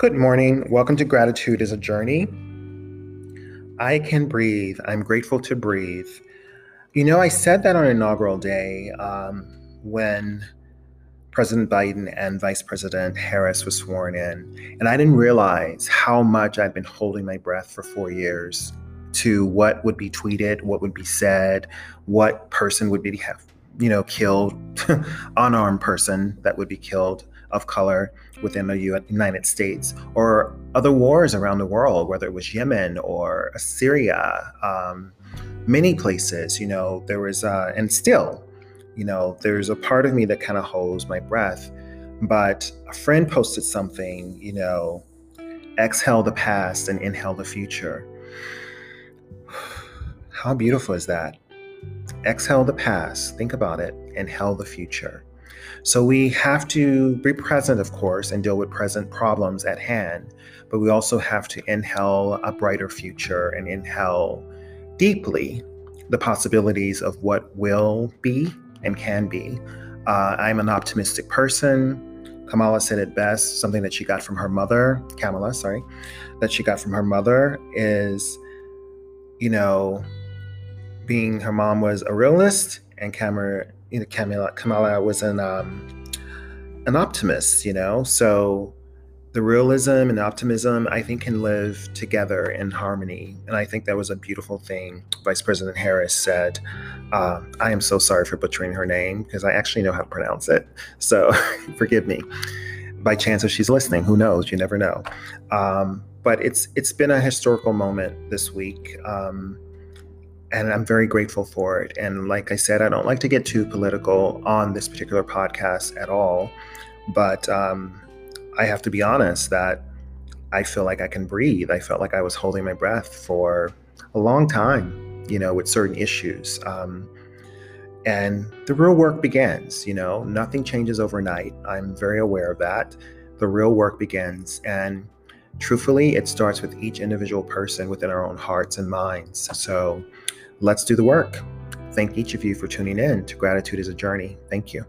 Good morning. Welcome to Gratitude is a Journey. I can breathe. I'm grateful to breathe. You know, I said that on inaugural day um, when President Biden and Vice President Harris was sworn in. And I didn't realize how much I've been holding my breath for four years to what would be tweeted, what would be said, what person would be, you know, killed, unarmed person that would be killed of color within the United States or other wars around the world, whether it was Yemen or Syria, um, many places, you know, there was, uh, and still, you know, there's a part of me that kind of holds my breath. But a friend posted something, you know, exhale the past and inhale the future. How beautiful is that? Exhale the past, think about it, inhale the future. So we have to be present, of course, and deal with present problems at hand, but we also have to inhale a brighter future and inhale deeply the possibilities of what will be and can be. Uh, I'm an optimistic person. Kamala said it best, something that she got from her mother, Kamala, sorry, that she got from her mother is, you know, being her mom was a realist and Kamala you know, Kamala, Kamala was an um, an optimist, you know. So the realism and optimism, I think, can live together in harmony, and I think that was a beautiful thing. Vice President Harris said, uh, "I am so sorry for butchering her name because I actually know how to pronounce it, so forgive me." By chance, if she's listening, who knows? You never know. Um, but it's it's been a historical moment this week. Um, and I'm very grateful for it. And like I said, I don't like to get too political on this particular podcast at all, but um, I have to be honest that I feel like I can breathe. I felt like I was holding my breath for a long time, you know, with certain issues. Um, and the real work begins, you know, nothing changes overnight. I'm very aware of that. The real work begins. And truthfully, it starts with each individual person within our own hearts and minds. So, let's do the work. Thank each of you for tuning in to Gratitude is a Journey. Thank you.